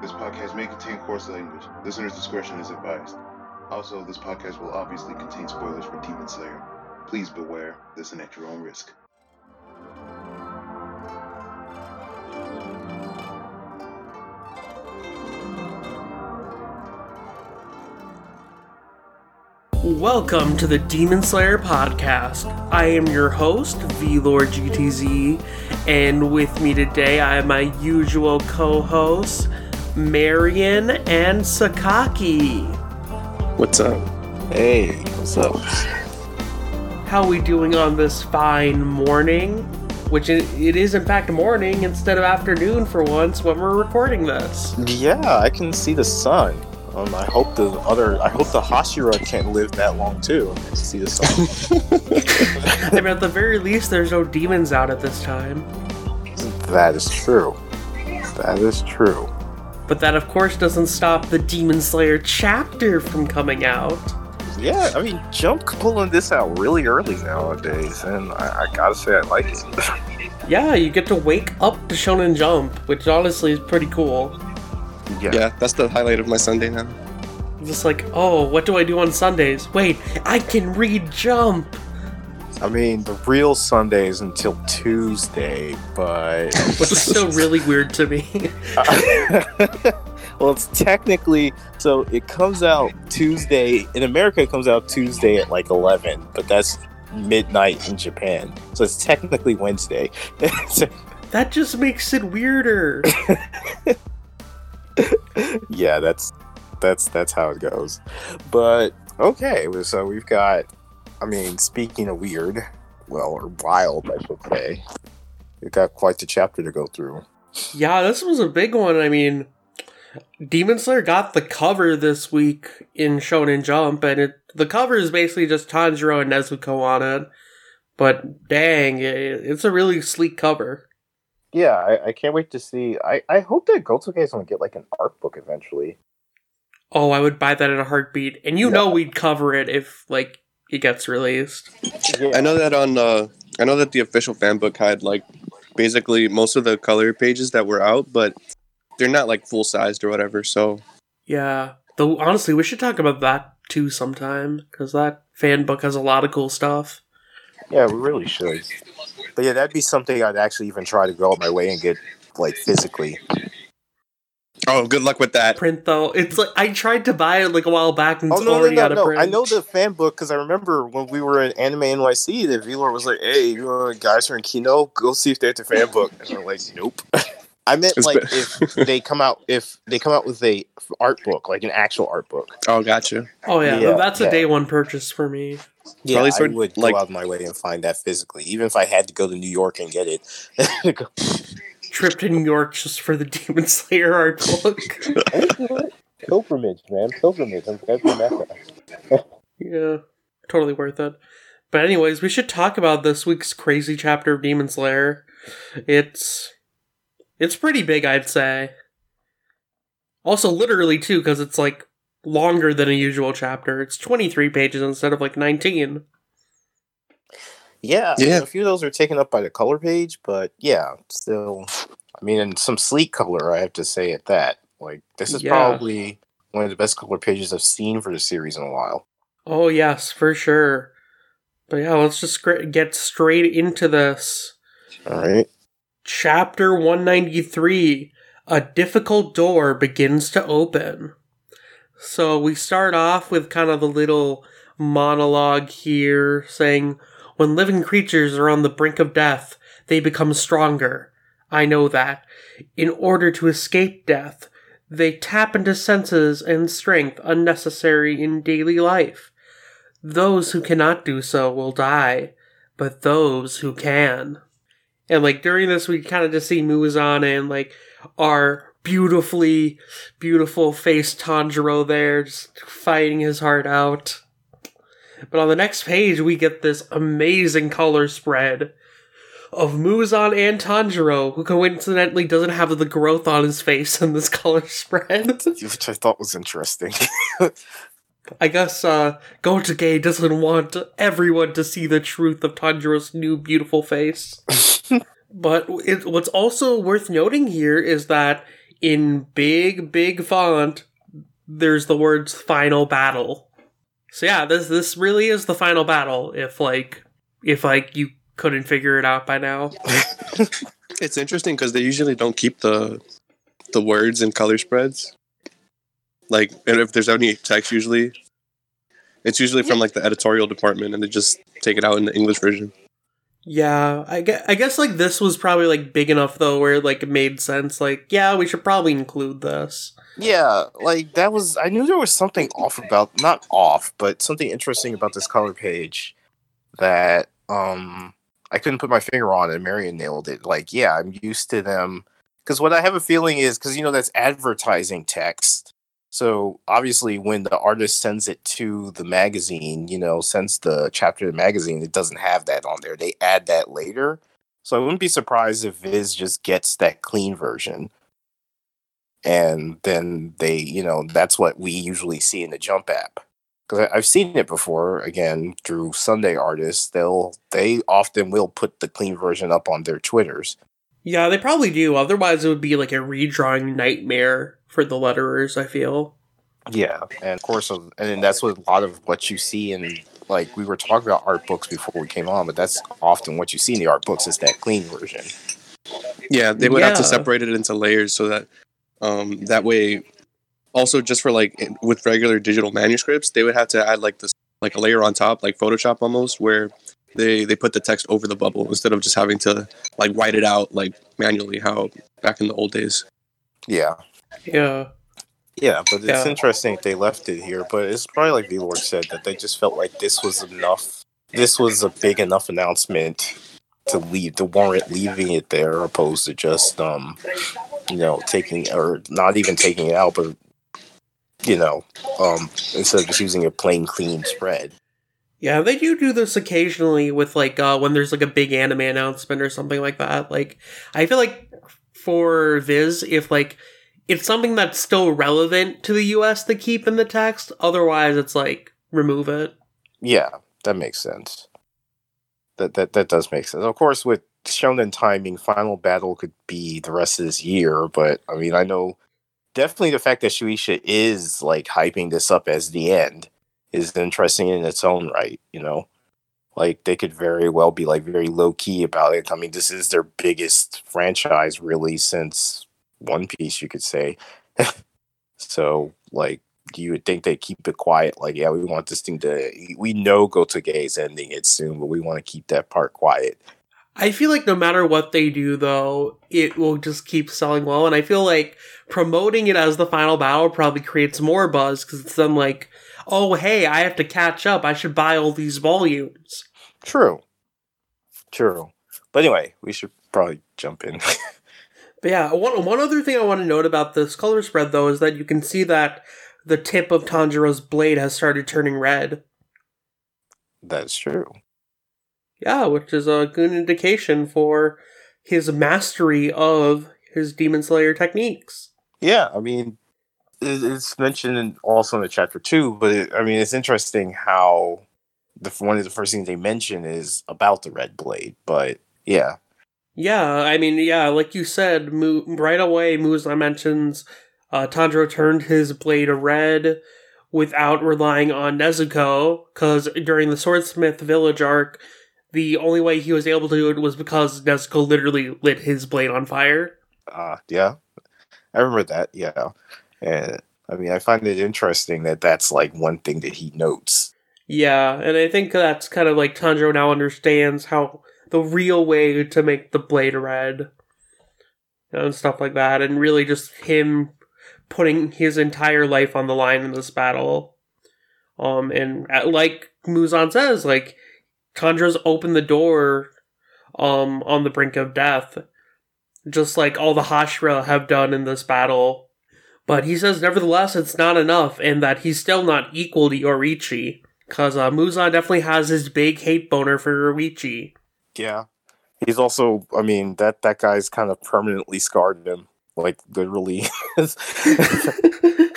This podcast may contain coarse language. Listener's discretion is advised. Also, this podcast will obviously contain spoilers for Demon Slayer. Please beware, listen at your own risk. Welcome to the Demon Slayer podcast. I am your host, VLord GTZ, and with me today I have my usual co-hosts, Marion and Sakaki. What's up? Hey, what's up? How are we doing on this fine morning? Which it, it is in fact morning instead of afternoon for once when we're recording this. Yeah, I can see the sun. Um, I hope the other, I hope the Hashira can't live that long too. to see the sun. I mean, at the very least, there's no demons out at this time. that is true. That is true. But that, of course, doesn't stop the Demon Slayer chapter from coming out. Yeah, I mean, Jump pulling this out really early nowadays, and I, I gotta say I like it. Yeah, you get to wake up to Shonen Jump, which honestly is pretty cool. yeah. Yeah, that's the highlight of my Sunday now. Just like, oh, what do I do on Sundays? Wait, I can read Jump. I mean, the real Sunday is until Tuesday, but Which is still really weird to me. well, it's technically so it comes out Tuesday in America. It comes out Tuesday at like eleven, but that's midnight in Japan, so it's technically Wednesday. that just makes it weirder. yeah, that's that's that's how it goes. But okay, so we've got. I mean, speaking of weird, well, or wild, I should say, we've got quite the chapter to go through. yeah, this was a big one. I mean, Demon Slayer got the cover this week in Shonen Jump, and it the cover is basically just Tanjiro and Nezuko on it. But dang, it, it's a really sleek cover. Yeah, I, I can't wait to see. I, I hope that Gotoge is going to get like an art book eventually. Oh, I would buy that in a heartbeat. And you Yeah. know we'd cover it if like it gets released. Yeah. I know that on uh, I know that the official fan book had like basically most of the color pages that were out, but they're not like full sized or whatever. So Yeah. Though honestly, we should talk about that too sometime because that fan book has a lot of cool stuff. Yeah, we really should. But yeah, that'd be something I'd actually even try to go out my way and get like physically. Oh, good luck with that. Print though, it's like I tried to buy it like a while back and Oh it's no, no, already no, out of no! print. I know the fan book because I remember when we were in Anime NYC, the viewer was like, "Hey, you know, guys are in Kino, go see if they have the fan book." And I'm like, "Nope." I meant It's like be- if they come out if they come out with a art book, like an actual art book. Oh, gotcha. Oh yeah, Yeah, that's a day one purchase for me. Yeah, Probably I would like- go out of my way and find that physically, even if I had to go to New York and get it. Trip to New York just for the Demon Slayer art book. pilgrimage, man, pilgrimage. I'm glad we met that. yeah, totally worth it. But anyways, we should talk about this week's crazy chapter of Demon Slayer. It's it's pretty big, I'd say. Also, literally too, because it's like longer than a usual chapter. It's twenty three pages instead of like nineteen. Yeah, I mean, Yeah. a few of those are taken up by the color page, but yeah, still. I mean, and some sleek color, I have to say at that. Like, this is Yeah. probably one of the best color pages I've seen for the series in a while. Oh yes, for sure. But yeah, let's just get straight into this. All right. Chapter 193 A difficult door begins to open. So we start off with kind of a little monologue here saying, When living creatures are on the brink of death, they become stronger. I know that. In order to escape death, they tap into senses and strength unnecessary in daily life. Those who cannot do so will die, but those who can. And like during this, we kind of just see Muzan and like our beautifully, beautiful face Tanjiro there, just fighting his heart out. But on the next page, we get this amazing color spread of Muzan and Tanjiro, who coincidentally doesn't have the growth on his face in this color spread. Which I thought was interesting. I guess uh, Gotoge doesn't want everyone to see the truth of Tanjiro's new beautiful face. but it, what's also worth noting here is that in big, big font, there's the words final battle. So yeah, this this really is the final battle if like if like you couldn't figure it out by now. It's interesting because they usually don't keep the the words and color spreads. Like, and if there's any text, usually it's usually from like the editorial department, and they just take it out in the English version. Yeah, I guess, I guess like this was probably like big enough though where like it made sense like yeah, we should probably include this. Yeah, like that was. I knew there was something off about, not off, but something interesting about this color page that um I couldn't put my finger on, and Marion nailed it. Like, yeah, I'm used to them because what I have a feeling is because you know that's advertising text. So obviously, when the artist sends it to the magazine, you know, sends the chapter to the magazine, it doesn't have that on there. They add that later. So I wouldn't be surprised if Viz just gets that clean version. And then they, you know, that's what we usually see in the Jump app. Because I've seen it before, again, through Sunday artists. They'll, they often will put the clean version up on their Twitters. Yeah, they probably do. Otherwise, it would be like a redrawing nightmare for the letterers. I feel. Yeah, and of course, and then that's what a lot of what you see in like we were talking about art books before we came on, but that's often what you see in the art books is that clean version. Yeah, they would have to separate it into layers so that um that way. Also, just for like with regular digital manuscripts, they would have to add like this like a layer on top, like Photoshop almost, where they they put the text over the bubble instead of just having to like write it out like manually how back in the old days. Yeah, Yeah. yeah, but it's Yeah. interesting they left it here. But it's probably like V Lord said that they just felt like this was enough. This was a big enough announcement to leave to warrant leaving it there, opposed to just um, you know, taking or not even taking it out, but you know, um, instead of just using a plain clean spread. Yeah, they do do this occasionally with like uh when there's like a big anime announcement or something like that. Like I feel like for Viz, if like it's something that's still relevant to the US to keep in the text, otherwise it's like remove it. Yeah, that makes sense. That that that does make sense. Of course, with shonen timing, final battle could be the rest of this year. But I mean, I know definitely the fact that Shueisha is like hyping this up as the end is interesting in its own right. You know, like they could very well be like very low key about it. I mean, this is their biggest franchise really since One Piece, you could say. so like you would think they keep it quiet. Like, yeah, we want this thing to. We know Gotoge is ending it soon, but we want to keep that part quiet. I feel like no matter what they do though, it will just keep selling well and I feel like promoting it as the final battle probably creates more buzz cuz it's then like, "Oh, hey, I have to catch up. I should buy all these volumes." True, true. But anyway, we should probably jump in. But yeah, one one other thing I want to note about this color spread though is that you can see that the tip of Tanjiro's blade has started turning red. That's true. Yeah, which is a good indication for his mastery of his Demon Slayer techniques. Yeah, I mean, it's mentioned also in the chapter two, but it, I mean, it's interesting how the one of the first things they mention is about the red blade. But yeah, Yeah, I mean, yeah, like you said, Mu- right away, Muzan mentions uh, Tanjiro turned his blade red without relying on Nezuko, because during the Swordsmith Village arc, the only way he was able to do it was because Nezuko literally lit his blade on fire. uh, yeah, I remember that. Yeah, and I mean, I find it interesting that that's like one thing that he notes. Yeah, and I think that's kind of like Tanjiro now understands how the real way to make the blade red and stuff like that, and really just him putting his entire life on the line in this battle. Um, and like Muzan says, like Tanjiro's opened the door, um, on the brink of death, just like all the Hashira have done in this battle. But he says, nevertheless, it's not enough, and that he's still not equal to Yoriichi. Because uh, Muzan definitely has his big hate boner for Yoriichi. Yeah, he's also. I mean, that that guy's kind of permanently scarred him, like literally.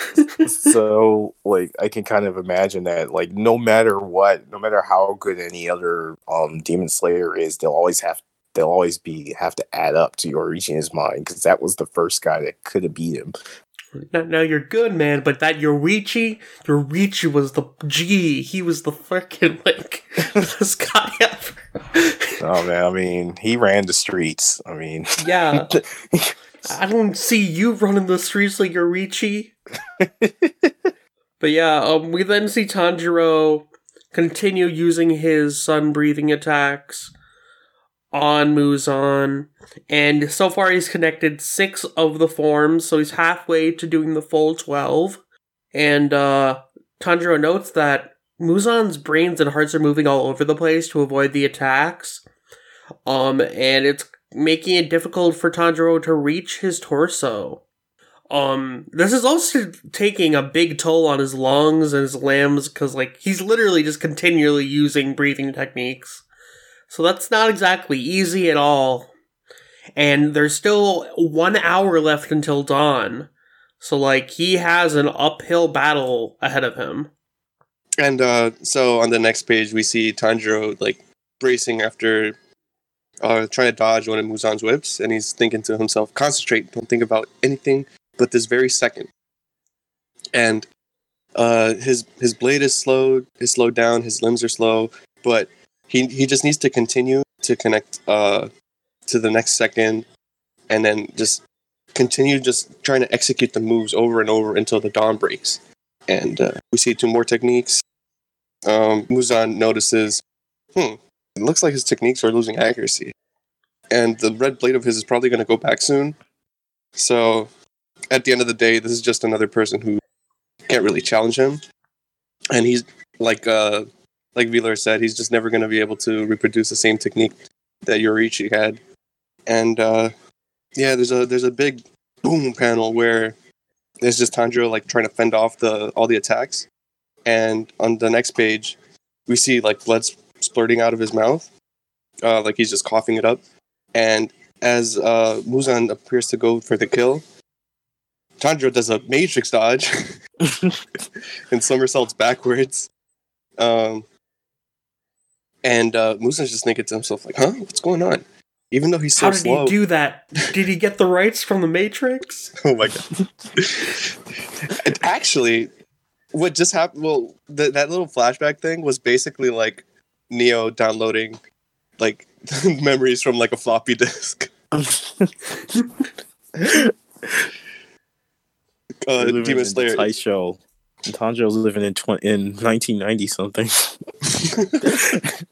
so like I can kind of imagine that like no matter what, no matter how good any other um demon slayer is, they'll always have they'll always be have to add up to his mind because that was the first guy that could have beat him. Now, now you're good, man, but that Yoriichi, Yoriichi was the G. He was the freaking like best guy ever. Oh man, I mean, he ran the streets. I mean, Yeah, I don't see you running the streets like Yoriichi. but yeah, um, we then see Tanjiro continue using his sun breathing attacks on Muzan, and so far he's connected six of the forms, so he's halfway to doing the full twelve. And uh, Tanjiro notes that Muzan's brains and hearts are moving all over the place to avoid the attacks, um, and it's making it difficult for Tanjiro to reach his torso. Um, this is also taking a big toll on his lungs and his limbs because, like, he's literally just continually using breathing techniques. So that's not exactly easy at all. And there's still one hour left until dawn. So, like, he has an uphill battle ahead of him. And uh, so on the next page, we see Tanjiro like bracing after uh, trying to dodge one of Muzan's whips, and he's thinking to himself, "Concentrate! Don't think about anything but this very second. And uh, his his blade is slowed, is slowed down. His limbs are slow, but he he just needs to continue to connect uh, to the next second, and then just continue just trying to execute the moves over and over until the dawn breaks. And uh, we see two more techniques. Um, Muzan notices, hmm, it looks like his techniques are losing accuracy. And the red blade of his is probably going to go back soon. So at the end of the day, this is just another person who can't really challenge him. And he's like, uh, like VLord said, he's just never going to be able to reproduce the same technique that Yoriichi had. And uh, yeah, there's a there's a big boom panel where there's just Tanjiro like trying to fend off the all the attacks, and on the next page, we see like blood splurting out of his mouth, uh, like he's just coughing it up. And as uh, Muzan appears to go for the kill, Tanjiro does a matrix dodge and somersaults backwards. Um, and uh, Muzan's just thinking to himself, like, huh? What's going on? Even though he's so How did slow. he do that? Did he get the rights from the Matrix? oh my god. and actually, what just happened, well, th- that little flashback thing was basically like Neo downloading like memories from like a floppy disk. Uh, Demon Slayer. show. Tanjiro's living in tw- in 1990 something.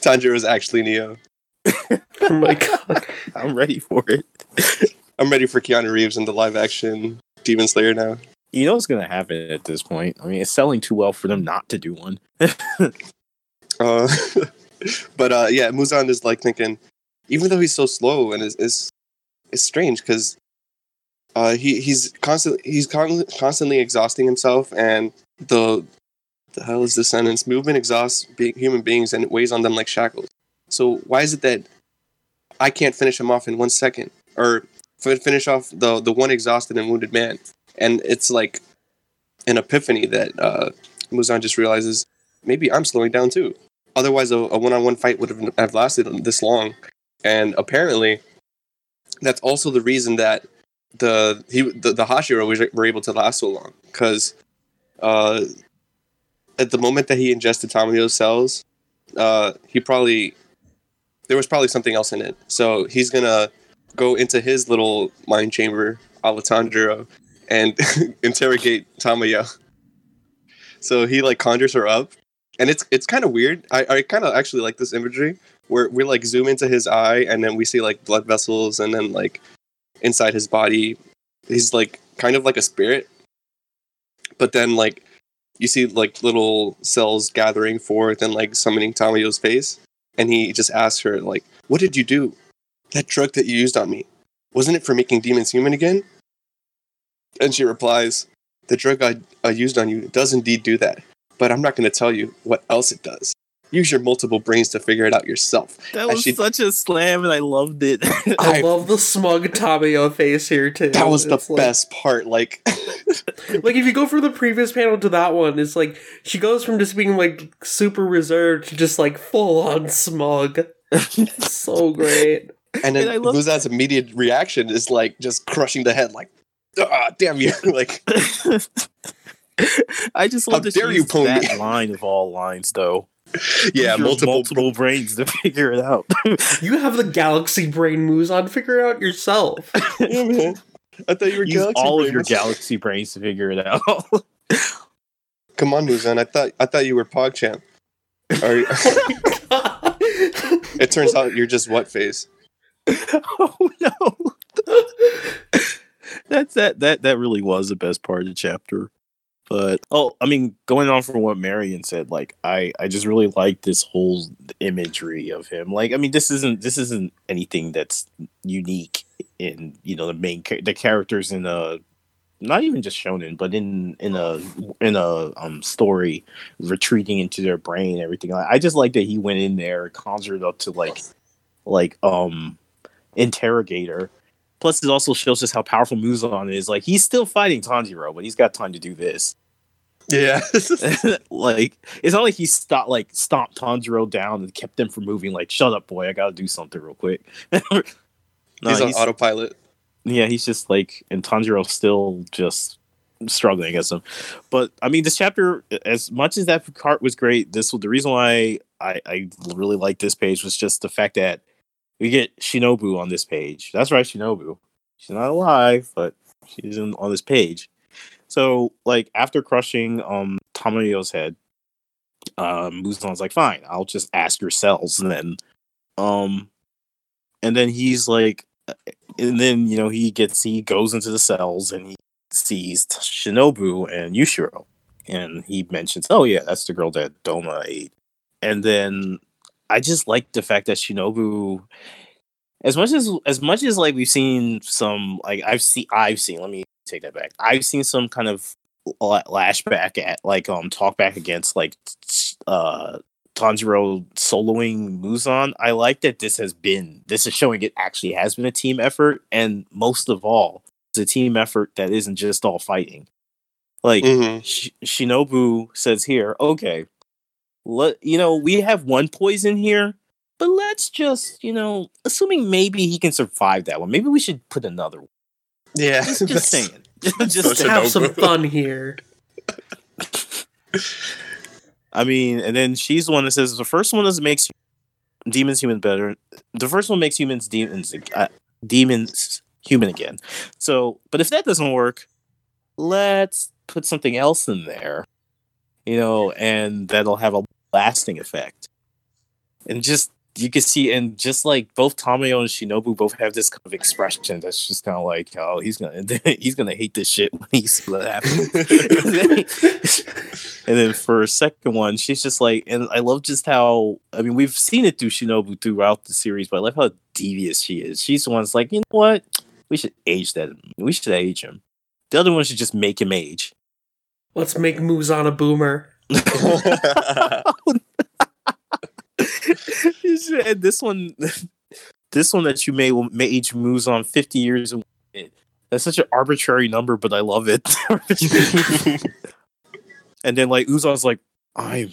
Tanjiro is actually Neo. Oh my god. I'm ready for it. I'm ready for Keanu Reeves in the live action Demon Slayer now. You know what's gonna happen at this point. I mean, it's selling too well for them not to do one. Uh, but uh, yeah, Muzan is like thinking, even though he's so slow and is is it's strange because uh, he he's constantly he's con- constantly exhausting himself, and the the hell is this sentence? Movement exhausts be- human beings and it weighs on them like shackles. So why is it that I can't finish him off in one second, or finish off the the one exhausted and wounded man? And it's like an epiphany that uh, Muzan just realizes maybe I'm slowing down too. Otherwise, a, a one-on-one fight would have, have lasted this long. And apparently, that's also the reason that the he the, the Hashira was, were able to last so long because uh, at the moment that he ingested Tamayo's cells, uh, he probably there was probably something else in it. So he's gonna go into his little mind chamber, a and interrogate Tamayo. So he like conjures her up, and it's it's kind of weird. I, I kind of actually like this imagery where we like zoom into his eye, and then we see like blood vessels, and then like inside his body, he's like kind of like a spirit. But then like you see like little cells gathering forth and like summoning Tamayo's face, and he just asks her like, "What did you do? That drug that you used on me, wasn't it for making demons human again?" And she replies, "The drug I, I used on you does indeed do that, but I'm not going to tell you what else it does. Use your multiple brains to figure it out yourself." That was she- such a slam, and I loved it. I I- love the smug Tamayo face here too. That was the like- best part. Like, Like if you go from the previous panel to that one, it's like she goes from just being like super reserved to just like full on smug. so great. And then And I love- Muzan's immediate reaction is like just crushing the head, like, ah, damn you. like, I just How love that dare you, used pony. that line of all lines, though. Yeah, multiple. multiple brains to figure it out. You have the galaxy brain Muzan. Figure it out yourself. Mm-hmm. I thought you were Use Galaxy all of your galaxy brains to figure it out. Come on, Muzan. I thought I thought you were PogChamp. Or, it turns out you're just what phase. oh no. That's that that that really was the best part of the chapter. But oh, I mean, going on from what Marion said, like I I just really like this whole imagery of him. Like I mean, this isn't this isn't anything that's unique in you know the main the characters in a not even just shonen, but in in a in a um story retreating into their brain, everything. I just like that he went in there, conjured up to like like um interrogator. Plus, it also shows us how powerful Muzan is. Like he's still fighting Tanjiro, but he's got time to do this. Yeah. like it's not like he stopped like stomped Tanjiro down and kept them from moving. Like, shut up, boy, I gotta do something real quick. no, he's on autopilot. yeah, he's just like, and Tanjiro's still just struggling against him. But I mean, this chapter, as much as that part was great, this was the reason why I, I really like this page was just the fact that we get Shinobu on this page. That's right, Shinobu. She's not alive, but she's in, on this page. So, like, after crushing um Tamayo's head, um, Muzan's like, fine, I'll just ask your cells then. Um, and then he's like, and then you know he gets he goes into the cells and he sees Shinobu and Yushiro, and he mentions, "Oh yeah, that's the girl that Doma ate." And then I just like the fact that Shinobu, as much as as much as like we've seen some like I've seen I've seen. Let me take that back. I've seen some kind of la- lashback at like um talk back against like uh Tanjiro soloing Muzan. I like that this has been this is showing it actually has been a team effort, and most of all, it's a team effort that isn't just all fighting. Like hmm Sh- Shinobu says here, okay, let you know we have one poison here, but let's just you know, assuming maybe he can survive that one, maybe we should put another one. Yeah. Just, just saying, just so. Have some fun here. I mean, and then she's the one that says the first one is makes demons human better. The first one makes humans demons uh, demons human again. So, but if that doesn't work, let's put something else in there, you know, and that'll have a lasting effect. And just you can see, and just like both Tamayo and Shinobu both have this kind of expression that's just kind of like, oh, he's gonna he's gonna hate this shit when he sees what happens. And then for a second one, she's just like, and I love just how I mean we've seen it through Shinobu throughout the series, but I love how devious she is. She's the one that's like, you know what? We should age that. We should age him. The other one should just make him age. Let's make Muzan a boomer. and this one, this one that you made will may age Muzan fifty years. That's such an arbitrary number, but I love it. and then like Muzan's like, I'm,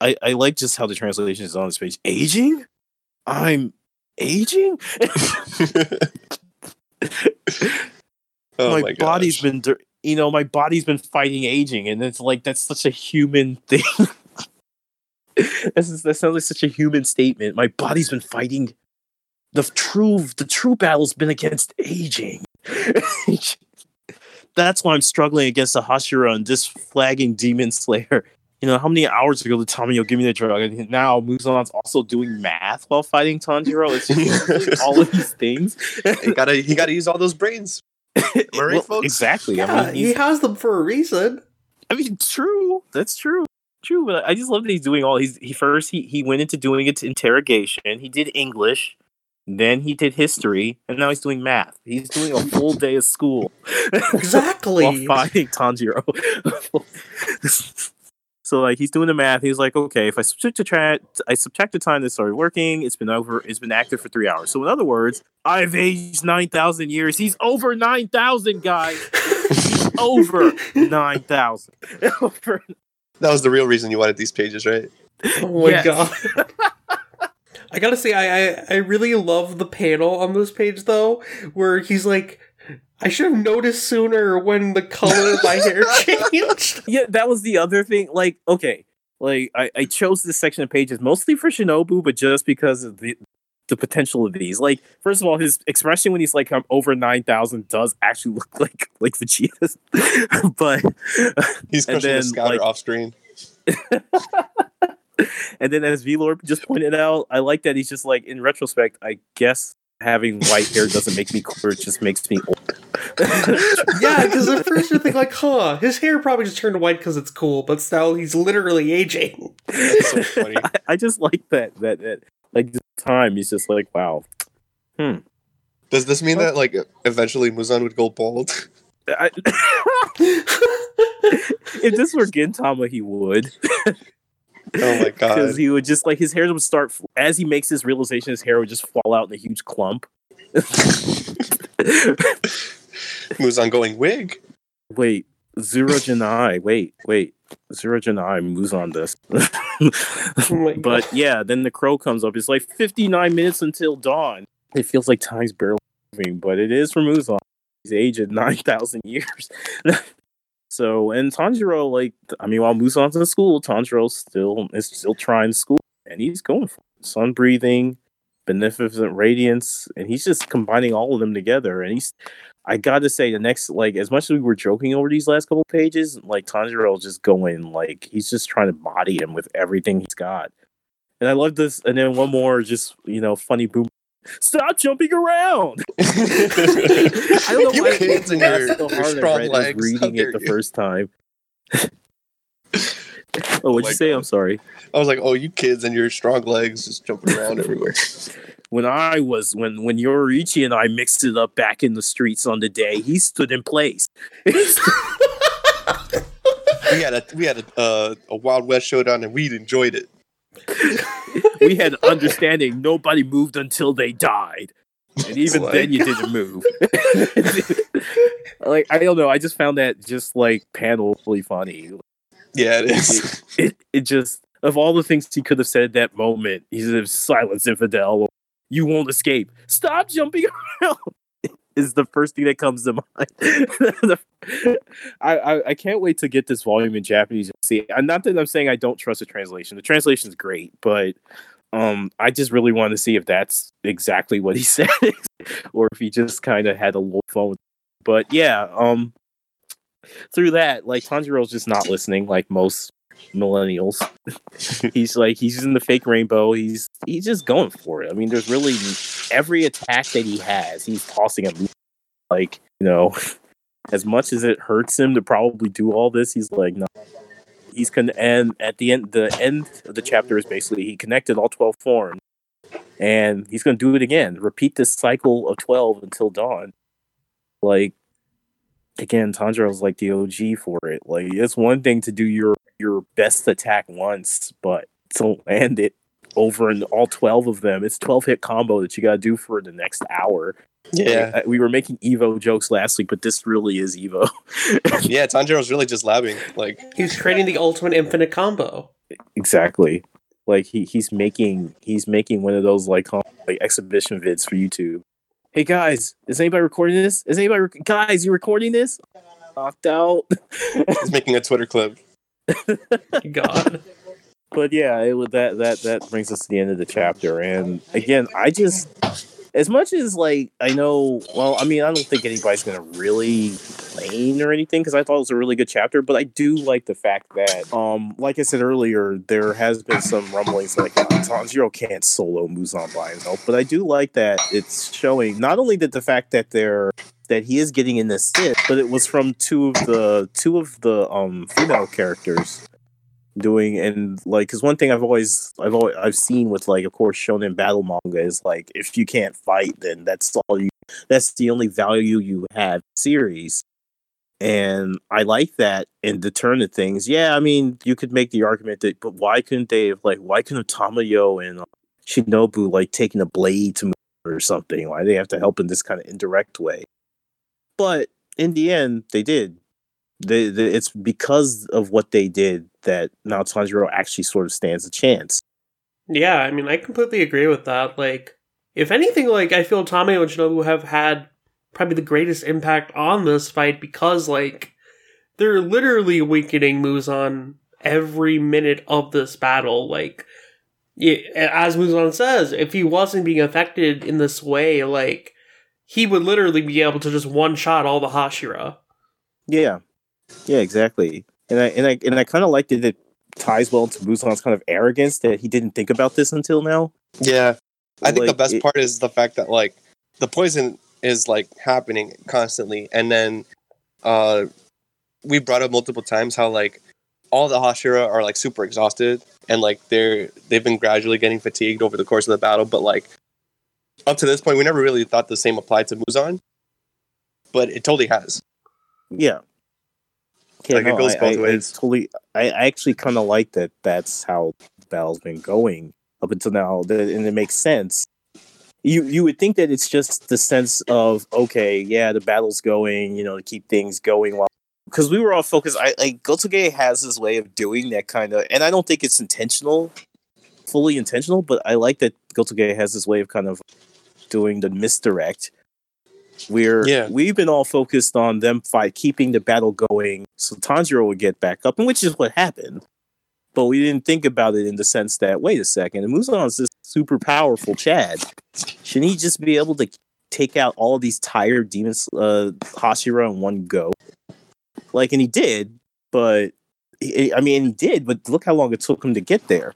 I I like just how the translation is on this page. Aging, I'm aging. oh my, my, body's been dir- you know my body's been fighting aging and it's like that's such a human thing. This is, that sounds like such a human statement. My body's been fighting the true the true battle's been against aging. That's why i'm struggling against the hashira and this flagging demon slayer. You know how many hours ago did Tamayo give me the drug? And now Muzan's also doing math while fighting Tanjiro? It's just all of these things. He gotta he gotta use all those brains. Murray, Well, folks? exactly I Yeah, mean, he has them for a reason. I mean, true. That's true. True, but I just love that he's doing all. He's he first he he went into doing it to interrogation. He did English, then he did history, and now he's doing math. He's doing a full day of school Exactly. while fighting Tanjiro. so like he's doing the math. He's like, okay, if I subtract the tra- I subtract the time that started working, it's been over. It's been active for three hours. So in other words, I've aged nine thousand years. He's over nine thousand, guys. over nine thousand. over That was the real reason you wanted these pages, right? oh my Yes. god. I gotta say, I, I I really love the panel on this page though, where he's like, I should have noticed sooner when the color of my hair changed. Yeah, that was the other thing. Like, okay, like I, I chose this section of pages mostly for Shinobu, but just because of the the potential of these. Like, first of all, his expression when he's like I'm over nine thousand does actually look like like Vegeta's, but He's And pushing then, the scouter like- off screen. and then as VLord just pointed out, I like that he's just like in retrospect, I guess having white hair doesn't make me cooler, it just makes me old. yeah, because at first you think like, huh, his hair probably just turned white because it's cool, but now he's literally aging. That's so funny. I, I just like that that that like the time he's just like, wow. Hmm. Does this mean that like eventually Muzan would go bald? I, if this were Gintama, he would. Oh my god! Because he would just like his hair would start as he makes his realization, his hair would just fall out in a huge clump. Muzan going wig. wait, Zura Janai. Wait, wait. Zura Janai Muzan this. Oh but yeah, then the crow comes up. It's like 59 minutes until dawn. It feels like time's barely moving, but it is for Muzan. He's aged 9,000 years. So, and Tanjiro, like, I mean, while Muzan's in school, Tanjiro still is still trying school, and he's going for it. Sun breathing, beneficent radiance, and he's just combining all of them together. And he's, I gotta say, the next, like, as much as we were joking over these last couple pages, like, Tanjiro's just going, like, he's just trying to body him with everything he's got. And I love this. And then one more, just, you know, funny boom. Stop jumping around! I don't know You why it kids made and me laugh your- so hard I strong read legs. Reading it the you. first time. oh, what'd my you say? God. I'm sorry. I was like, oh, you kids and your strong legs just jumping around everywhere. When I was when when Yoriichi and I mixed it up back in the streets on the day, he stood in place. we had a we had a uh, a Wild West showdown and we enjoyed it. We had understanding. Nobody moved until they died, and even Like- then, you didn't move. like I don't know. I just found that just like really funny. Yeah, it is. It it just of all the things he could have said at that moment, he said silence infidel. You won't escape. Stop jumping around. Is the first thing that comes to mind. I, I I can't wait to get this volume in Japanese and see. Not that I'm saying I don't trust the translation. The translation is great, but um, I just really want to see if that's exactly what he said, or if he just kind of had a little. With but yeah, um, through that, like Tanjiro's just not listening, like most millennials. he's like he's using the fake rainbow. He's he's just going for it. I mean, there's really every attack that he has, he's tossing him. Like you know, as much as it hurts him to probably do all this, he's like no. He's con and at the end, the end of the chapter is basically he connected all twelve forms, and he's going to do it again. Repeat this cycle of twelve until dawn. Like again, Tanjiro's like the OG for it. Like it's one thing to do your your best attack once, but to land it over in all 12 of them, it's 12 hit combo that you got to do for the next hour. Yeah, Like, we were making Evo jokes last week, but this really is Evo. yeah. Tanjiro's really just labbing. Like, He's creating the ultimate infinite combo. exactly. Like he, he's making he's making one of those like like exhibition vids for YouTube. Hey guys, is anybody recording this? Is anybody rec- guys? You recording this? Knocked out. he's making a Twitter clip. God. But yeah, it that that that brings us to the end of the chapter. And again, I just as much as like I know, well, I mean, I don't think anybody's gonna really complain or anything because I thought it was a really good chapter. But I do like the fact that, um, like I said earlier, there has been some rumblings like uh, Tanjiro can't solo Muzan by himself. But I do like that it's showing not only that the fact that they're that he is getting in this sit, but it was from two of the two of the um female characters doing and like because one thing I've always I've always I've seen with like of course shonen battle manga is like if you can't fight then that's all you that's the only value you have series. And I like that in the turn of things. Yeah I mean you could make the argument that but why couldn't they have like why couldn't Tamayo and uh, Shinobu like taking a blade to move or something? Why they have to help in this kind of indirect way? But in the end they did they, they, it's because of what they did that now Tanjiro actually sort of stands a chance. Yeah, I mean, I completely agree with that. Like, if anything, like, I feel Tommy and Shinobu have had probably the greatest impact on this fight because, like, they're literally weakening Muzan every minute of this battle. Like, it, as Muzan says, if he wasn't being affected in this way, like, he would literally be able to just one shot all the Hashira. Yeah, yeah, exactly. And I and I and I kind of liked it. It ties well to Muzan's kind of arrogance that he didn't think about this until now. Yeah, I think the best it- part is the fact that like the poison is like happening constantly, and then uh, we brought up multiple times how like all the Hashira are like super exhausted, and like they're they've been gradually getting fatigued over the course of the battle. But like up to this point, we never really thought the same applied to Muzan, but it totally has. Yeah. Yeah, Like, it goes I, both I- I ways. totally. I, I actually kind of like that. That's how the battle's been going up until now, and it makes sense. You you would think that it's just the sense of okay, yeah, the battle's going, you know, to keep things going while because we were all focused. I like Gotoge has his way of doing that kind of, and I don't think it's intentional, fully intentional, but I like that Gotoge has this way of kind of doing the misdirect. Where Yeah. we've been all focused on them fight, keeping the battle going, so Tanjiro would get back up, and which is what happened. But we didn't think about it in the sense that wait a second, Muzan's this super powerful Chad. Shouldn't he just be able to take out all of these tired demons, uh, Hashira in one go? Like, and he did, but he, I mean, he did, but look how long it took him to get there.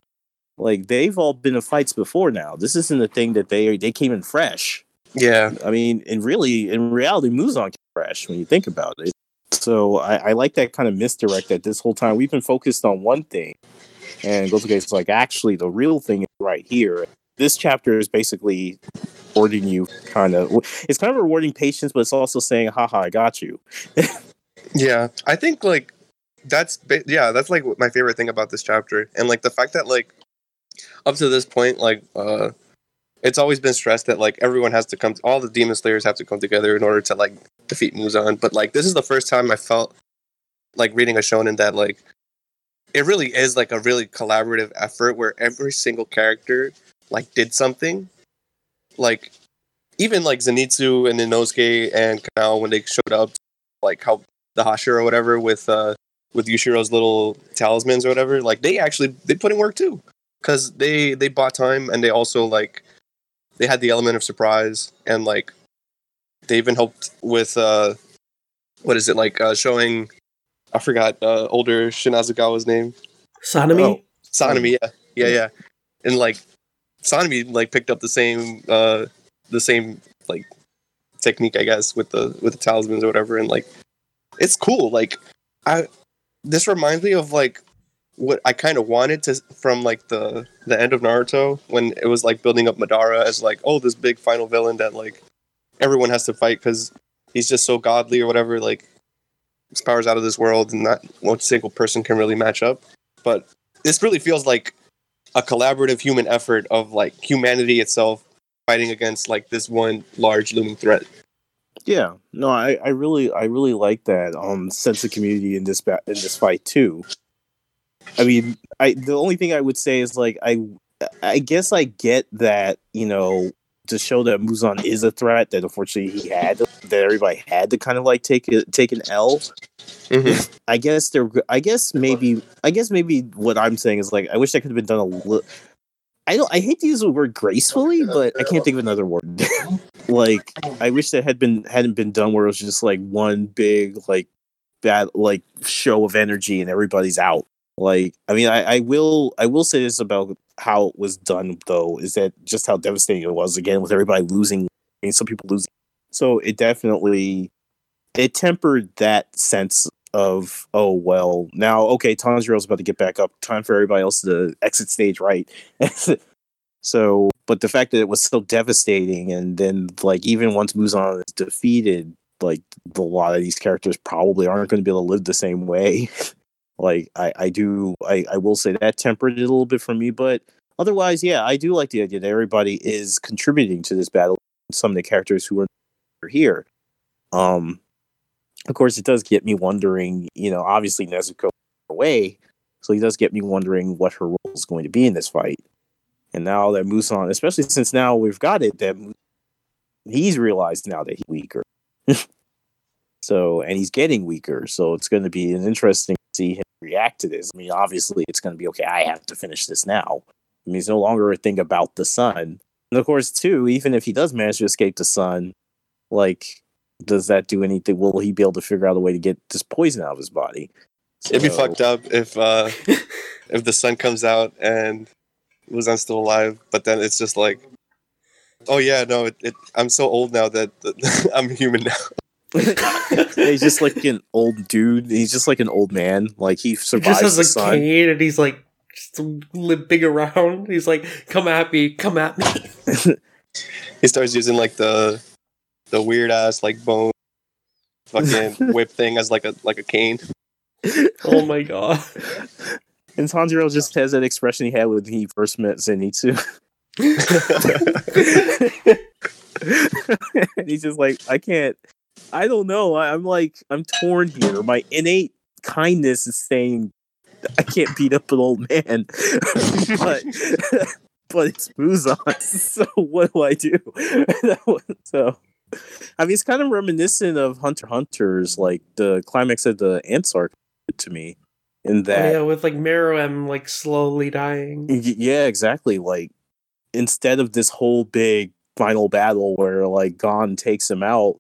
Like, they've all been in fights before now. This isn't a thing that they they came in fresh. Yeah, I mean, and really, in reality, Muzan fresh when you think about it. So I, I like that kind of misdirect that this whole time we've been focused on one thing, and Gotoge's like, actually, the real thing is right here. This chapter is basically rewarding you, kind of. It's kind of rewarding patience, but it's also saying, "Haha, I got you." Yeah, I think like that's yeah, that's like my favorite thing about this chapter, and like the fact that like up to this point, like uh, it's always been stressed that like everyone has to come, all the demon slayers have to come together in order to like defeat Muzan. But like this is the first time I felt like reading a shonen that like it really is like a really collaborative effort where every single character like did something, like even like Zenitsu and Inosuke and Kanao when they showed up, like how the Hashira or whatever with uh with Yushiro's little talismans or whatever, like they actually they put in work too, because they they bought time and they also like they had the element of surprise and like they even helped with uh what is it like uh showing I forgot uh older Shinazugawa's name. Sanemi? Oh. Sanemi. yeah. Yeah yeah. And like Sanemi like picked up the same uh the same like technique I guess with the with the talismans or whatever. And like it's cool. Like I this reminds me of like what I kind of wanted to from like the the end of Naruto when it was like building up Madara as like oh this big final villain that like everyone has to fight because he's just so godly or whatever like his powers out of this world and not one single person can really match up. But this really feels like a collaborative human effort of like humanity itself fighting against like this one large looming threat. Yeah, no, I, I really, I really like that um sense of community in this ba- in this fight too. I mean, I the only thing I would say is like I, I guess I get that you know to show that Muzan is a threat that unfortunately he had that everybody had to kind of like take a, take an L. Mhm. I guess there. I guess maybe. I guess maybe what I'm saying is like I wish that could have been done a little. I don't. I hate to use the word gracefully, but I can't think of another word. like I wish that had been hadn't been done where it was just like one big like bad like show of energy and everybody's out. Like I mean, I, I will I will say this about how it was done though is that just how devastating it was again with everybody losing and some people losing. So it definitely it tempered that sense of oh well now okay Tanjiro's about to get back up. Time for everybody else to exit stage right. So but the fact that it was so devastating and then like even once Muzan is defeated like a lot of these characters probably aren't going to be able to live the same way like I, I do I, I will say that tempered it a little bit for me but otherwise yeah I do like the idea that everybody is contributing to this battle some of the characters who are here um of course, it does get me wondering. You know, obviously Nezuko away, so he does get me wondering what her role is going to be in this fight. And now that Muzan, especially since now we've got it, that he's realized now that he's weaker. so, and he's getting weaker. So it's going to be an interesting to see him react to this. I mean, obviously, it's going to be okay. I have to finish this now. I mean, it's no longer a thing about the sun. And of course, too, even if he does manage to escape the sun, like, does that do anything? Will he be able to figure out a way to get this poison out of his body? It'd be fucked up if uh if the sun comes out and Muzan's still alive, but then it's just like, oh yeah, no, it, it, I'm so old now that, that I'm human now. He's just like an old dude. He's just like an old man. Like he He survives just the has a sun. cane and he's like just limping around. He's like, "Come at me, come at me." He starts using like the the weird ass like bone fucking whip thing as like a like a cane. Oh my god. And Tanjiro just has that expression he had when he first met Zenitsu. and he's just like, I can't. I don't know. I, I'm like, I'm torn here. My innate kindness is saying I can't beat up an old man, but but it's Muzan. So what do I do? so. I mean, it's kind of reminiscent of Hunter Hunter's, like the climax of the Ant arc to me, in oh, that yeah, with like Meruem like slowly dying. Yeah, exactly. Like instead of this whole big final battle where like Gon takes him out,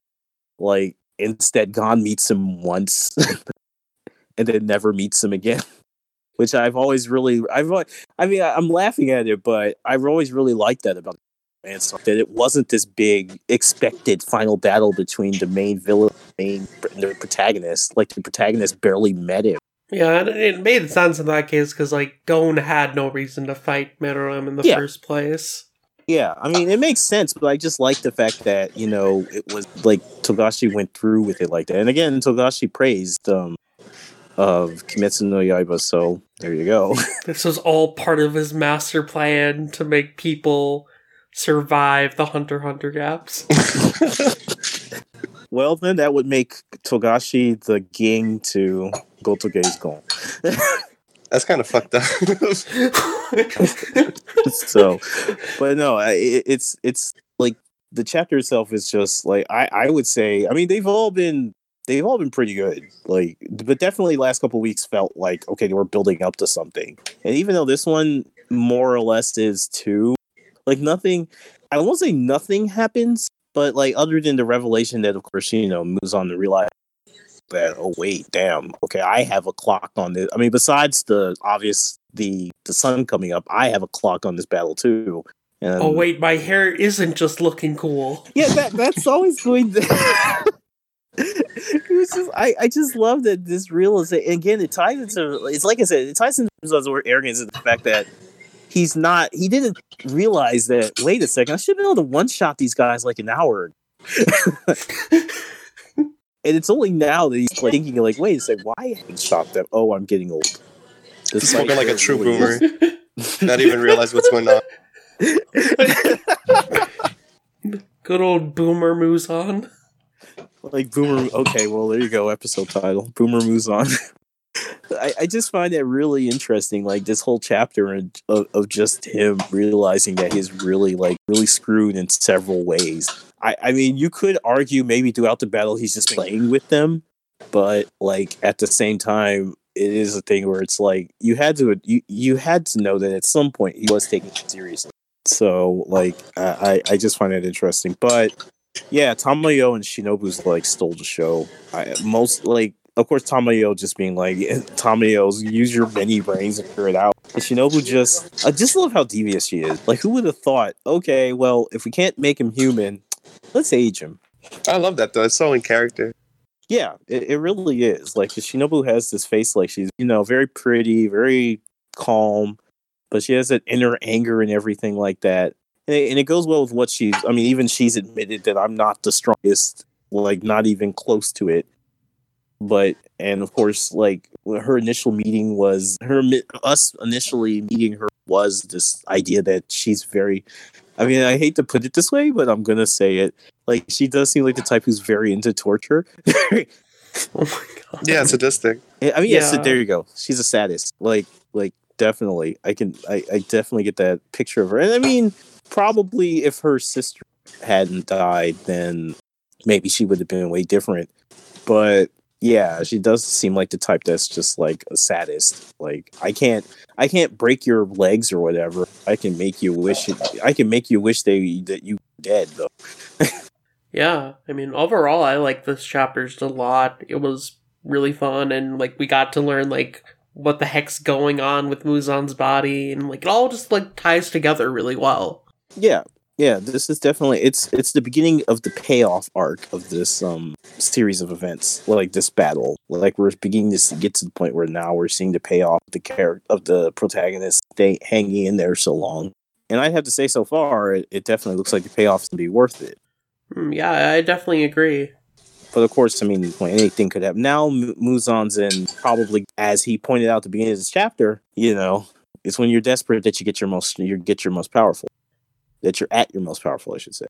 like instead Gon meets him once and then never meets him again. Which I've always really I've I mean I'm laughing at it, but I've always really liked that about and stuff that it wasn't this big expected final battle between the main villain main the protagonist. Like the protagonist barely met him. Yeah, and it made sense in that case because like Gon had no reason to fight Meruem in the Yeah. first place. Yeah, I mean, it makes sense, but I just like the fact that you know it was like Togashi went through with it like that. And again, Togashi praised um of Kimetsu no Yaiba, so there you go. This was all part of his master plan to make people survive the Hunter Hunter gaps. well, then that would make Togashi the Ging to Gotoge's Gon. That's kind of fucked up. so, but no, it, it's it's like the chapter itself is just like I I would say. I mean, they've all been they've all been pretty good. Like, but definitely last couple weeks felt like okay, they were building up to something. And even though this one more or less is too, like nothing. I won't say nothing happens, but like other than the revelation that of course you know Muzan to realize that oh wait damn okay i have a clock on this i mean besides the obvious the the sun coming up i have a clock on this battle too and oh wait, my hair isn't just looking cool. yeah that that's always going to it was just I, I just love that this realization again it ties into it's like I said it ties into Muzan's word arrogance and the fact that he's not he didn't realize that wait a second I should have been able to one shot these guys like an hour and it's only now that he's like, thinking like wait a second why haven't shot them oh I'm getting old This He's spoken like a true really boomer. Not even realize what's going on. Good old Boomer Muzan. like boomer okay well there you go episode title boomer Muzan I, I just find that really interesting like this whole chapter and- of, of just him realizing that he's really like really screwed in several ways I, I mean you could argue maybe throughout the battle he's just playing with them but like at the same time it is a thing where it's like you had to you, you had to know that at some point he was taking it seriously so like I, I just find that interesting but yeah, Tamayo and Shinobu's like stole the show. I most like of course Tamayo just being like Tamayo's use your many brains and figure it out. And Shinobu just I just love how devious she is. Like who would have thought, okay, well if we can't make him human, let's age him. I love that though. It's so in character. Yeah, it, it really is. Like Shinobu has this face like she's, you know, very pretty, very calm, but she has that inner anger and everything like that. And it, and it goes well with what she's I mean, even she's admitted that I'm not the strongest, like not even close to it. But and of course, like her initial meeting was her us initially meeting her was this idea that she's very I mean, I hate to put it this way, but I'm gonna say it. Like she does seem like the type who's very into torture. Oh my god. Yeah, sadistic. I mean, yes, Yeah. there you go. She's a sadist. Like, like definitely. I can. I, I definitely get that picture of her. And I mean, probably if her sister hadn't died, then maybe she would have been way different. But yeah, she does seem like the type that's just like a sadist. Like I can't, I can't break your legs or whatever. I can make you wish. It, I can make you wish they that you dead though. Yeah, I mean, overall, I like this chapter just a lot. It was really fun, and like we got to learn like what the heck's going on with Muzan's body, and like it all just like ties together really well. Yeah, yeah. This is definitely it's it's the beginning of the payoff arc of this um series of events, like this battle. Like we're beginning to get to the point where now we're seeing the payoff of the character of the protagonist stay hanging in there so long. And I'd have to say, so far, it, it definitely looks like the payoff's gonna be worth it. Mm, yeah, I definitely agree. But of course, I mean, anything could happen. Now, M- Muzan's in probably, as he pointed out at the beginning of this chapter, you know, it's when you're desperate that you get your most, you get your most powerful, that you're at your most powerful, I should say.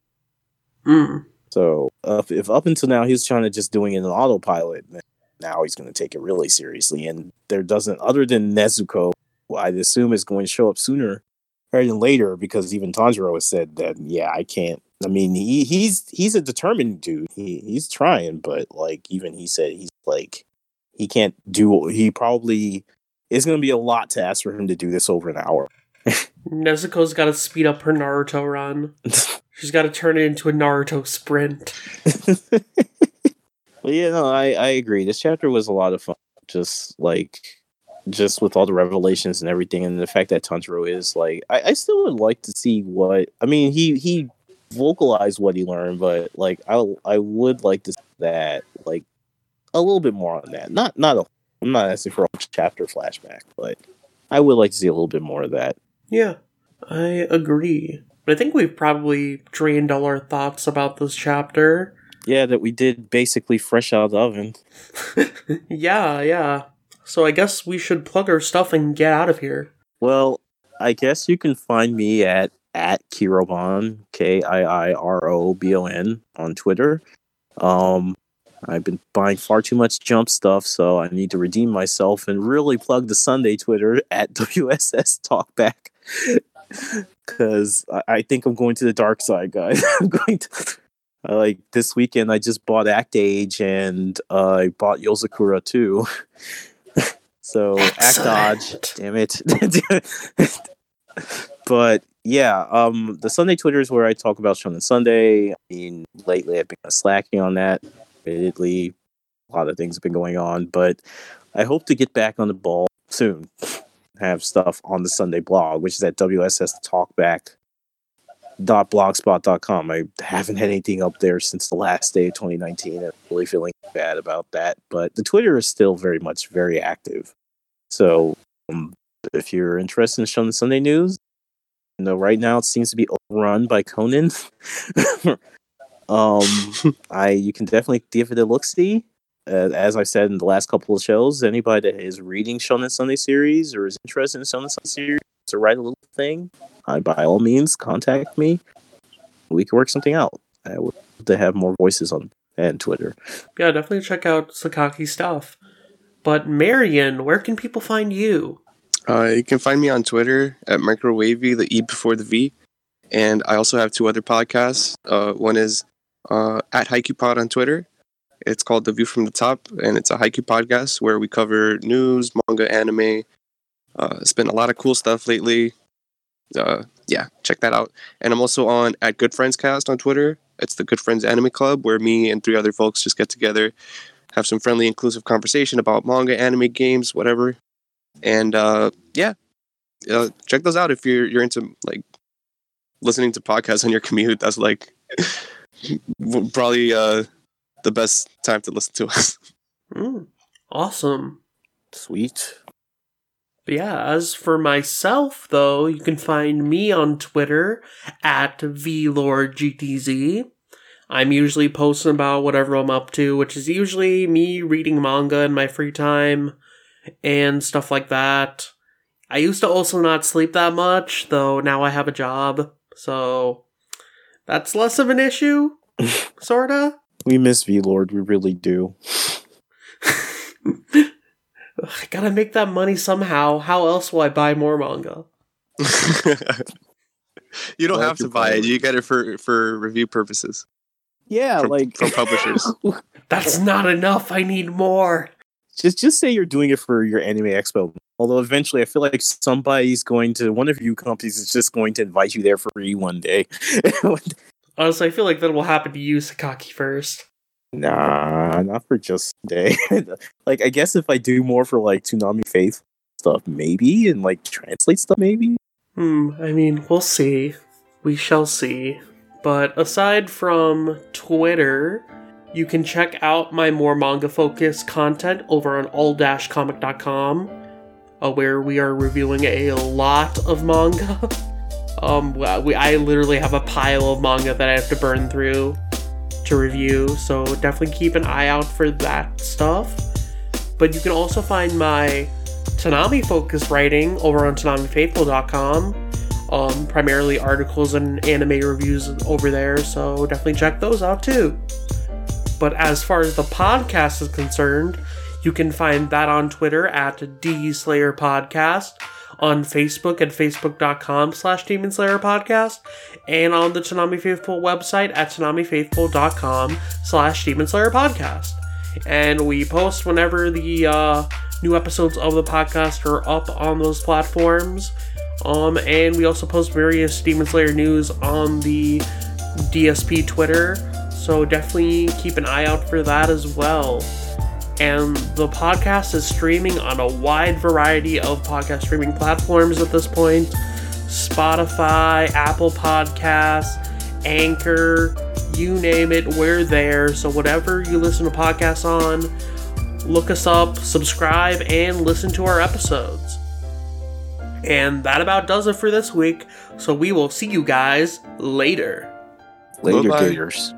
Mm. So, uh, if, if up until now he was trying to just doing it in autopilot, then now he's going to take it really seriously. And there doesn't, other than Nezuko, who I'd assume is going to show up sooner rather than later, because even Tanjiro has said that, yeah, I can't I mean, he he's he's a determined dude. He he's trying, but like even he said he's like he can't do. He probably is going to be a lot to ask for him to do this over an hour. Nezuko's got to speed up her Naruto run. She's got to turn it into a Naruto sprint. well, yeah, no, I I agree. This chapter was a lot of fun. Just like just with all the revelations and everything, and the fact that Tanjiro is like, I, I still would like to see what. I mean, he he vocalized what he learned, but like I I would like to see that like a little bit more on that. Not not a I'm not asking for a chapter flashback, but I would like to see a little bit more of that. Yeah, I agree. But I think we've probably drained all our thoughts about this chapter. Yeah, that we did basically fresh out of the oven. yeah, yeah. So I guess we should plug our stuff and get out of here. Well, I guess you can find me at at Kiirobon, K I I R O B O N, on Twitter. Um, I've been buying far too much jump stuff, so I need to redeem myself and really plug the Sunday Twitter at WSS Talkback. Because I, I think I'm going to the dark side, guys. I'm going to. like this weekend, I just bought Act Age and uh, I bought Yozakura too. so Excellent. Act Dodge, damn it. but yeah, um, the Sunday Twitter is where I talk about Shonen Sunday. I mean, lately I've been slacking on that. Admittedly, a lot of things have been going on, but I hope to get back on the ball soon. Have stuff on the Sunday blog, which is at wsstalkback.blogspot.com. I haven't had anything up there since the last day of 2019. I'm really feeling bad about that, but the Twitter is still very much very active. So um, if you're interested in Shonen Sunday news, no, right now it seems to be overrun by Conan. um, I you can definitely give it a look see. Uh, as I said in the last couple of shows, anybody that is reading Shonen Sunday series or is interested in Shonen Sunday series to write a little thing, uh, by all means contact me. We can work something out. I would love to have more voices on and Twitter. Yeah, definitely check out Sakaki stuff. But Marion, where can people find you? Uh, you can find me on Twitter at microwavy, the E before the V. And I also have two other podcasts. Uh, one is uh, at Haikyu Pod on Twitter. It's called The View from the Top, and it's a Haikyu podcast where we cover news, manga, anime. Uh, it's been a lot of cool stuff lately. Uh, yeah, check that out. And I'm also on at Good Friends Cast on Twitter. It's the Good Friends Anime Club where me and three other folks just get together, have some friendly, inclusive conversation about manga, anime, games, whatever. And uh, yeah, uh, check those out if you're you're into like listening to podcasts on your commute. That's like probably uh, the best time to listen to us. Mm, awesome. Sweet. But yeah, as for myself, though, you can find me on Twitter at VLordGTZ. I'm usually posting about whatever I'm up to, which is usually me reading manga in my free time and stuff like that. I used to also not sleep that much, though now I have a job, so that's less of an issue, sorta. We miss V Lord, we really do. I gotta make that money somehow. How else will I buy more manga? you don't like have to buy it. You get it for for review purposes Yeah, from, like from publishers. That's not enough. I need more. just just say you're doing it for your anime expo. Although eventually, I feel like somebody's going to one of you companies is just going to invite you there for free one day. Honestly, I feel like that will happen to you, Sakaki, first. nah, not for just a day. like I guess if I do more for like Tsunami Faith stuff, maybe, and like translate stuff, maybe. Hmm, I mean, we'll see. We shall see. But aside from Twitter, you can check out my more manga focused content over on all-comic.com, uh, where we are reviewing a lot of manga. um, we, I literally have a pile of manga that I have to burn through to review, so definitely keep an eye out for that stuff. But you can also find my Tanami focused writing over on TanamiFaithful.com. Um, primarily articles and anime reviews over there, so definitely check those out too. But as far as the podcast is concerned, you can find that on Twitter at D Slayer Podcast, on Facebook at facebook.com slash Demon Slayer Podcast, and on the Tanami Faithful website at tanamifaithful.com slash Demon Slayer Podcast. And we post whenever the uh, new episodes of the podcast are up on those platforms. Um, and we also post various Demon Slayer news on the DSP Twitter, so definitely keep an eye out for that as well. And the podcast is streaming on a wide variety of podcast streaming platforms at this point Spotify, Apple Podcasts, Anchor, you name it, we're there. So, whatever you listen to podcasts on, look us up, subscribe, and listen to our episodes. And that about does it for this week. So we will see you guys later. Later, Bye-bye. gators.